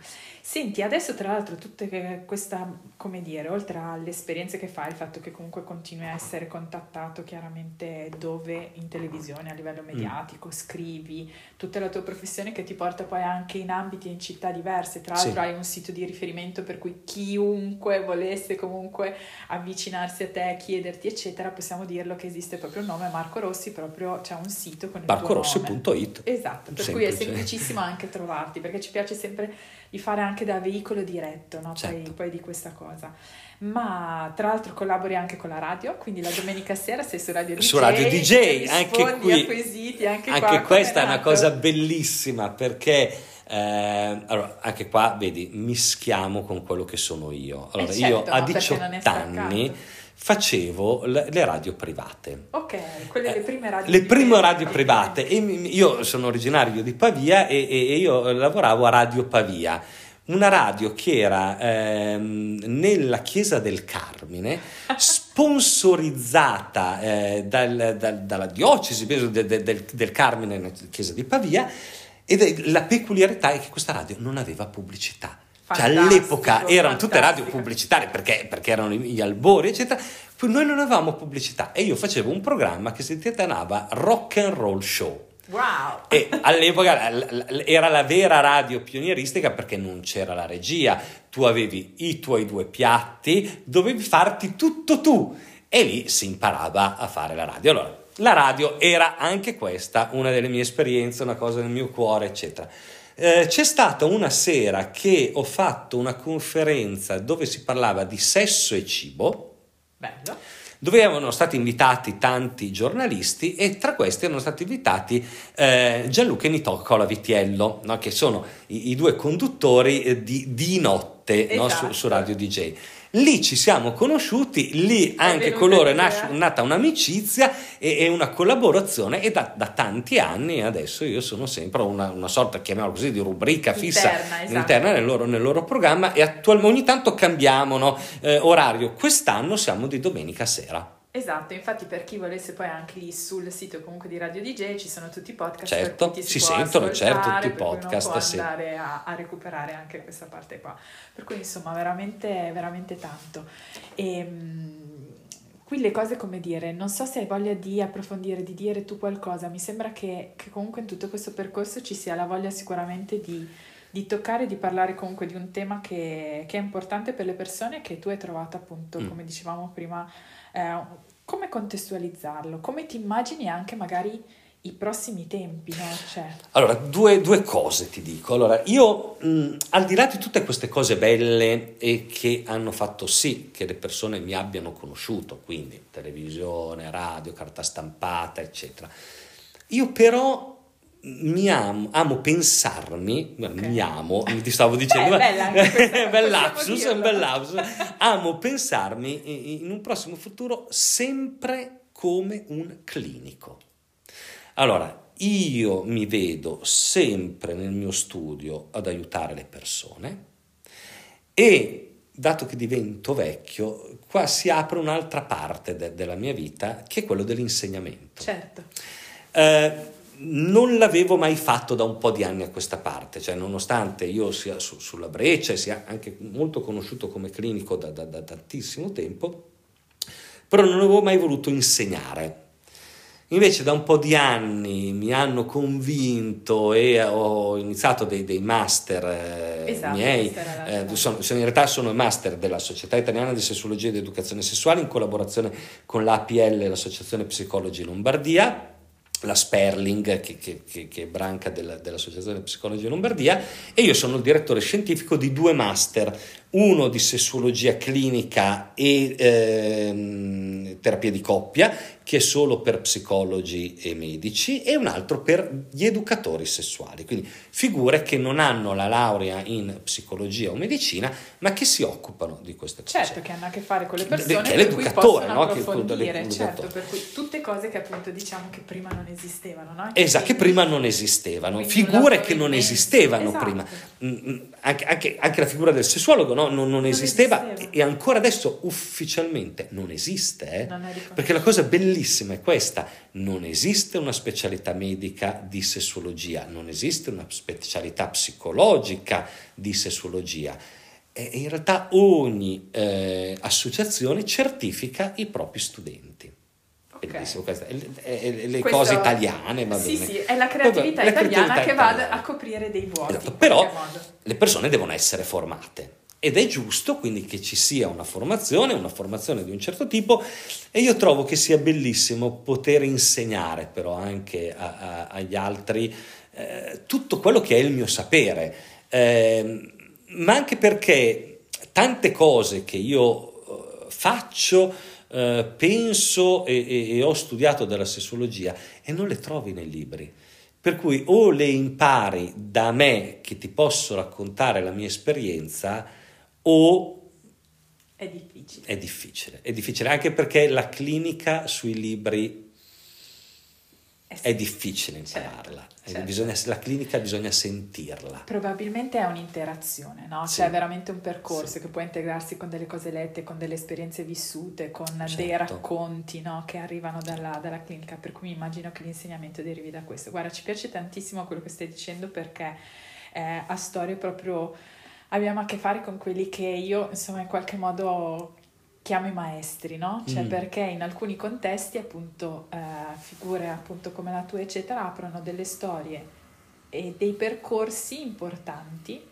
Senti, adesso tra l'altro tutta questa, come dire, oltre alle esperienze che fai, il fatto che comunque continui a essere contattato chiaramente dove in televisione, a livello mm. mediatico, mm. scrivi, tutta la tua professione che ti porta poi anche in ambiti e in città diverse, tra l'altro sì. hai un sito di riferimento per cui chiunque volesse comunque avvicinarsi a te, chiederti eccetera, possiamo dirlo che esiste proprio un nome, Marco Rossi, proprio c'è un sito con il marcorossi.it. Esatto, per Semplice. cui è semplicissimo anche trovarti, perché ci piace sempre di fare anche da veicolo diretto no? certo. poi, poi, di questa cosa. Ma tra l'altro collabori anche con la radio, quindi la domenica sera sei su Radio DJ. Su Radio DJ, anche qui. Quesiti, anche, anche questa è una cosa bellissima perché... Eh, allora, anche qua vedi, mischiamo con quello che sono io. Allora, eh certo, io a 18 anni facevo le, le radio private. Ok, quelle le prime radio Le prime radio private. E io sono originario di Pavia e, e io lavoravo a Radio Pavia una radio che era ehm, nella chiesa del Carmine, sponsorizzata eh, dal, dal, dalla diocesi del, del, del, Carmine, chiesa di Pavia, e la peculiarità è che questa radio non aveva pubblicità. Cioè, all'epoca erano tutte radio pubblicitarie perché, perché, erano gli albori, eccetera. Poi noi non avevamo pubblicità e io facevo un programma che si intitolava Rock and Roll Show. Wow. E all'epoca era la vera radio pionieristica perché non c'era la regia, tu avevi i tuoi due piatti, dovevi farti tutto tu e lì si imparava a fare la radio. Allora, la radio era anche questa una delle mie esperienze, una cosa nel mio cuore, eccetera. Eh, c'è stata una sera che ho fatto una conferenza dove si parlava di sesso e cibo. Bello. Dove erano stati invitati tanti giornalisti e tra questi erano stati invitati eh, Gianluca e Nicola Vitiello, no? che sono i, i due conduttori eh, di, di notte esatto. no? su, su Radio DJ. Lì ci siamo conosciuti, lì anche con loro è nasce, nata un'amicizia e, e, una collaborazione e da, da, tanti anni adesso io sono sempre una, una sorta, chiamiamola così, di rubrica fissa interna, esatto. interna nel, loro, nel, loro, programma e attualmente ogni tanto cambiamo no, eh, orario. Quest'anno siamo di domenica sera. Esatto, infatti per chi volesse poi anche lì sul sito comunque di Radio DJ ci sono tutti i podcast certo, si, si sentono certo tutti i podcast può andare sì. a, a, recuperare anche questa parte qua per cui insomma veramente veramente tanto e, ehm, qui le cose come dire non so se hai voglia di approfondire di dire tu qualcosa mi sembra che, che comunque in tutto questo percorso ci sia la voglia sicuramente di, di toccare di parlare comunque di un tema che, che, è importante per le persone che tu hai trovato appunto mm. come dicevamo prima eh, come contestualizzarlo? Come ti immagini anche magari i prossimi tempi? No? Cioè... Allora, due, due, cose ti dico. Allora, io mh, al di là di tutte queste cose belle e che hanno fatto sì che le persone mi abbiano conosciuto, quindi televisione, radio, carta stampata, eccetera, io però mi amo, amo pensarmi, okay. mi amo, ti stavo dicendo, eh, bella questa, bel lapsus, un bel lapsus, amo pensarmi in un prossimo futuro sempre come un clinico. Allora, io mi vedo sempre nel mio studio ad aiutare le persone e dato che divento vecchio, qua si apre un'altra parte de- della mia vita che è quello dell'insegnamento. Certo. Eh, non l'avevo mai fatto da un po' di anni a questa parte, cioè nonostante io sia su, sulla breccia e sia anche molto conosciuto come clinico da, da, da tantissimo tempo, però non avevo mai voluto insegnare. Invece da un po' di anni mi hanno convinto e ho iniziato dei, dei master eh, Esatto, miei, eh, sono, in realtà sono master della Società Italiana di Sessuologia ed Educazione Sessuale in collaborazione con l'APL, l'Associazione Psicologi Lombardia, la Sperling che, che- che- è branca della- dell'Associazione Psicologi Lombardia e io sono il direttore scientifico di due master, uno di sessuologia clinica e ehm, terapia di coppia che è solo per psicologi e medici e un altro per gli educatori sessuali, quindi figure che non hanno la laurea in psicologia o medicina ma che si occupano di queste cose. Certo, che hanno a che fare con le Che- persone che è l'educatore, possono no? Che è certo, per cui tutte cose che appunto diciamo che prima non esistevano, no? Esatto, che prima non esistevano, figure che non esistevano Esatto. prima. Anche, anche- anche la figura del sessuologo no? non, non esisteva esisteva. e ancora adesso ufficialmente non esiste. eh. Non. Perché la cosa bellissima è questa, non esiste una specialità medica di sessuologia, non esiste una specialità psicologica di sessuologia. E in realtà ogni eh, associazione certifica i propri studenti. Bellissimo, queste, le, le- Questo- cose italiane, va sì, bene. sì, è la creatività La italiana creatività che va italiana. a coprire dei vuoti. Esatto, però le persone devono essere formate ed è giusto quindi che ci sia una formazione, una formazione di un certo tipo e io trovo che sia bellissimo poter insegnare però anche a- a- agli altri eh, tutto quello che è il mio sapere, Ehm, ma anche perché tante cose che io eh, faccio, eh, penso e, e- e ho studiato della sessuologia e non le trovi nei libri. Per cui o le impari da me che ti posso raccontare la mia esperienza o È difficile. è difficile. È difficile anche perché la clinica sui libri è difficile Certo, impararla. Eh, certo. bisogna- la clinica bisogna sentirla. Probabilmente è un'interazione, no? Sì. Cioè è veramente un percorso Sì. che può integrarsi con delle cose lette, con delle esperienze vissute, con dei Certo. racconti no? che arrivano dalla, dalla clinica, per cui mi immagino che l'insegnamento derivi da questo. Guarda, ci piace tantissimo quello che stai dicendo perché eh, a storie proprio abbiamo a che fare con quelli che io, insomma, in qualche modo chiamo i maestri, no? Cioè Mm. perché in alcuni contesti, appunto, eh, figure appunto come la tua, eccetera, aprono delle storie e dei percorsi importanti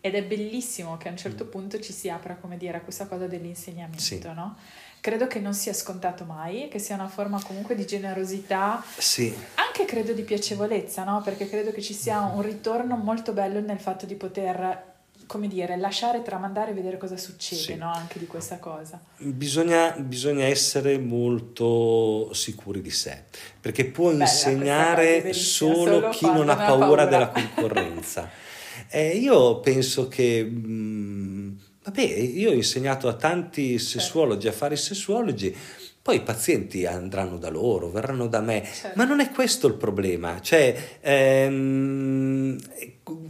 ed è bellissimo che a un certo punto ci si apra, come dire, a questa cosa dell'insegnamento, Sì. no? Credo che non sia scontato mai, che sia una forma comunque di generosità, Sì, anche credo di piacevolezza, no? Perché credo che ci sia un ritorno molto bello nel fatto di poter, come dire, lasciare tramandare e vedere cosa succede, Sì. no? Anche di questa cosa. bisogna, bisogna essere molto sicuri di sé, perché può Bella insegnare solo, solo chi non ha paura, paura. della concorrenza. Eh, io penso che, mm, vabbè, io ho insegnato a tanti sessuologi a fare i sessuologi, poi i pazienti andranno da loro, verranno da me, Certo. ma non è questo il problema, cioè ehm,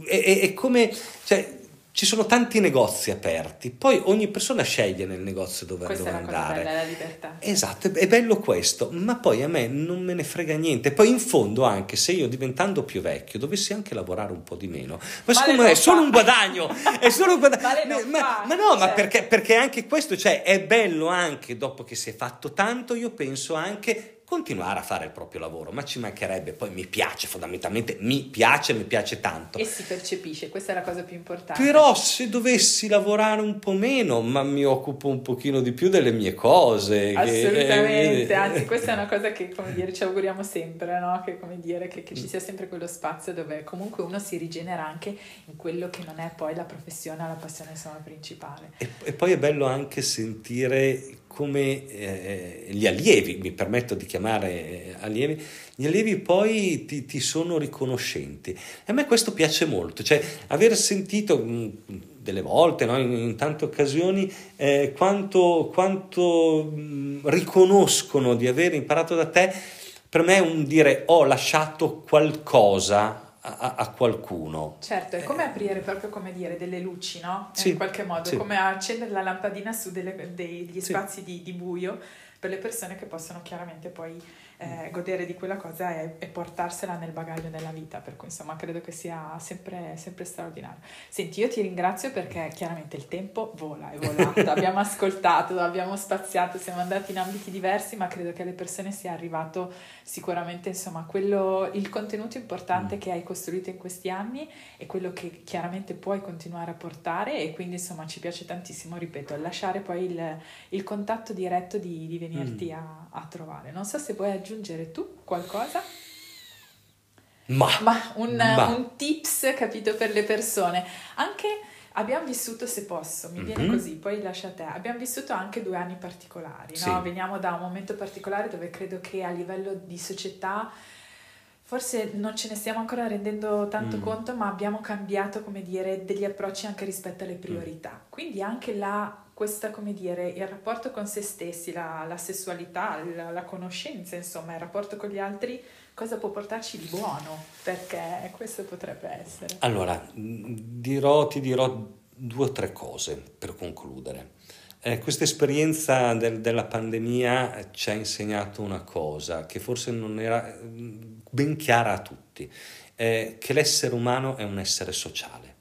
è, è- è come, cioè, ci sono tanti negozi aperti, poi ogni persona sceglie nel negozio dove, Questa dove è andare. bella, la libertà. Esatto, è- bello questo, ma poi a me non me ne frega niente. Poi in fondo anche se io diventando più vecchio dovessi anche lavorare un po' di meno, ma Male secondo me è solo un guadagno, è solo un guadagno. Non ma, fa, ma no, ma certo. perché, perché anche questo, cioè è bello anche dopo che si è fatto tanto, io penso anche continuare a fare il proprio lavoro, ma ci mancherebbe, poi mi piace fondamentalmente, mi piace, mi piace tanto. E si percepisce, questa è la cosa più importante. Però se dovessi lavorare un po' meno, ma mi occupo un pochino di più delle mie cose. che- Assolutamente, eh, anzi questa è una cosa che come dire, ci auguriamo sempre, no? che, come dire, che, che ci sia sempre quello spazio dove comunque uno si rigenera anche in quello che non è poi la professione la passione insomma, principale. E, e poi è bello anche sentire come eh, gli allievi, mi permetto di chiamare eh, allievi, gli allievi poi ti, ti sono riconoscenti. A me questo piace molto, cioè aver sentito mh, delle volte, no, in, in tante occasioni, eh, quanto, quanto mh, riconoscono di aver imparato da te, per me è un dire ho lasciato qualcosa a, a- qualcuno. Certo, è come aprire proprio come dire delle luci, no? Sì, in qualche modo, sì. come accendere la lampadina su delle- degli Sì. spazi di, di buio per le persone che possono chiaramente poi eh, godere di quella cosa e, e, portarsela nel bagaglio della vita, per cui insomma credo che sia sempre, sempre straordinario. Senti, io ti ringrazio perché chiaramente il tempo vola, è volato, abbiamo ascoltato, abbiamo spaziato, siamo andati in ambiti diversi, ma credo che alle persone sia arrivato sicuramente insomma quello, il contenuto importante mm. che hai costruito in questi anni e quello che chiaramente puoi continuare a portare e quindi insomma ci piace tantissimo, ripeto, lasciare poi il, il contatto diretto di, di venirti mm. a, a trovare. Non so se vuoi aggiungere aggiungere tu qualcosa? Ma, ma, un, ma. un tips capito per le persone. Anche abbiamo vissuto, se posso, mi viene mm-hmm. così, poi lascia a te, abbiamo vissuto anche due anni particolari, sì. no? Veniamo da un momento particolare dove credo che a livello di società forse non ce ne stiamo ancora rendendo tanto mm. conto, ma abbiamo cambiato, come dire, degli approcci anche rispetto alle priorità. Mm. Quindi anche la questa, come dire, il rapporto con se stessi, la, la sessualità, la, la, conoscenza, insomma, il rapporto con gli altri, cosa può portarci di buono? Perché questo potrebbe essere. Allora, dirò, ti dirò due o tre cose per concludere. Eh, questa esperienza del, della pandemia ci ha insegnato una cosa che forse non era ben chiara a tutti, eh, che l'essere umano è un essere sociale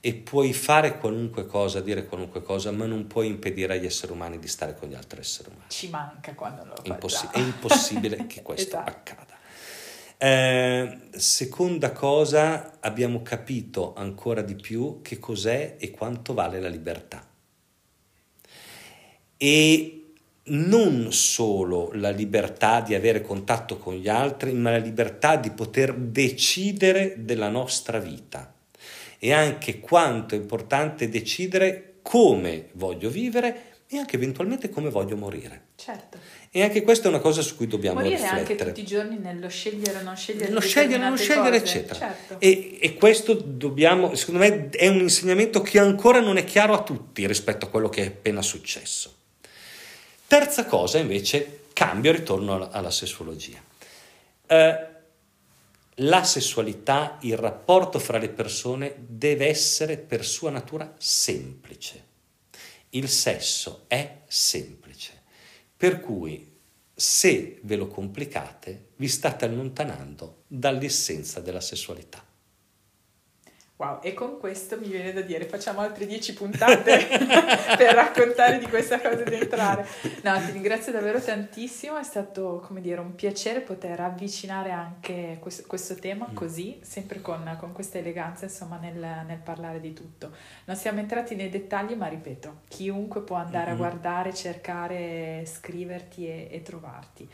e puoi fare qualunque cosa, dire qualunque cosa, ma non puoi impedire agli esseri umani di stare con gli altri esseri umani. Ci manca quando lo impossi- è impossibile che questo esatto. accada. Eh, seconda cosa, abbiamo capito ancora di più che cos'è e quanto vale la libertà. E non solo la libertà di avere contatto con gli altri, ma la libertà di poter decidere della nostra vita e anche quanto è importante decidere come voglio vivere e anche eventualmente come voglio morire. Certo. E anche questa è una cosa su cui dobbiamo morire riflettere. Anche tutti i giorni nello scegliere o non scegliere. Nello scegliere o non scegliere, cose. eccetera. Certo. E, e, questo dobbiamo, secondo me, è un insegnamento che ancora non è chiaro a tutti rispetto a quello che è appena successo. Terza cosa, invece, cambio ritorno alla, alla sessuologia. Eh, la sessualità, il rapporto fra le persone deve essere per sua natura semplice. Il sesso è semplice, per cui se ve lo complicate vi state allontanando dall'essenza della sessualità. Wow, e con questo mi viene da dire facciamo altre dieci puntate per raccontare di questa cosa di entrare. No, ti ringrazio davvero tantissimo, è stato come dire un piacere poter avvicinare anche questo, questo tema mm. così, sempre con, con, questa eleganza insomma nel, nel, parlare di tutto. Non siamo entrati nei dettagli, ma ripeto, chiunque può andare mm-hmm. a guardare, cercare, scriverti e, e trovarti.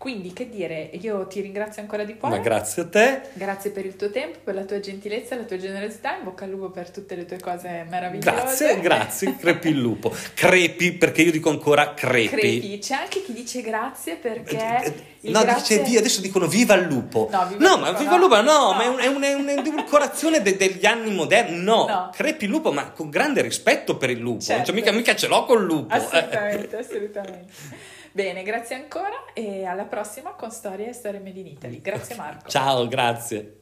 Quindi, che dire, io ti ringrazio ancora di cuore. Ma grazie a te. Grazie per il tuo tempo, per la tua gentilezza, la tua generosità. In bocca al lupo per tutte le tue cose meravigliose. Grazie, grazie. Crepi il lupo. Crepi, perché io dico ancora crepi. Crepi. C'è anche chi dice grazie perché. Eh, eh, no, grazie... dice, adesso dicono viva il lupo. No, viva no il lupo, ma viva il lupo, no, no, ma è, un, è, un, è un'edulcorazione de, degli anni moderni. No, no, crepi il lupo, ma con grande rispetto per il lupo. Certo. Cioè, mica, mica ce l'ho col lupo. Assolutamente, assolutamente. Bene, grazie ancora e alla prossima con Storie e Storie Made in Italy. Grazie Marco. Ciao, grazie.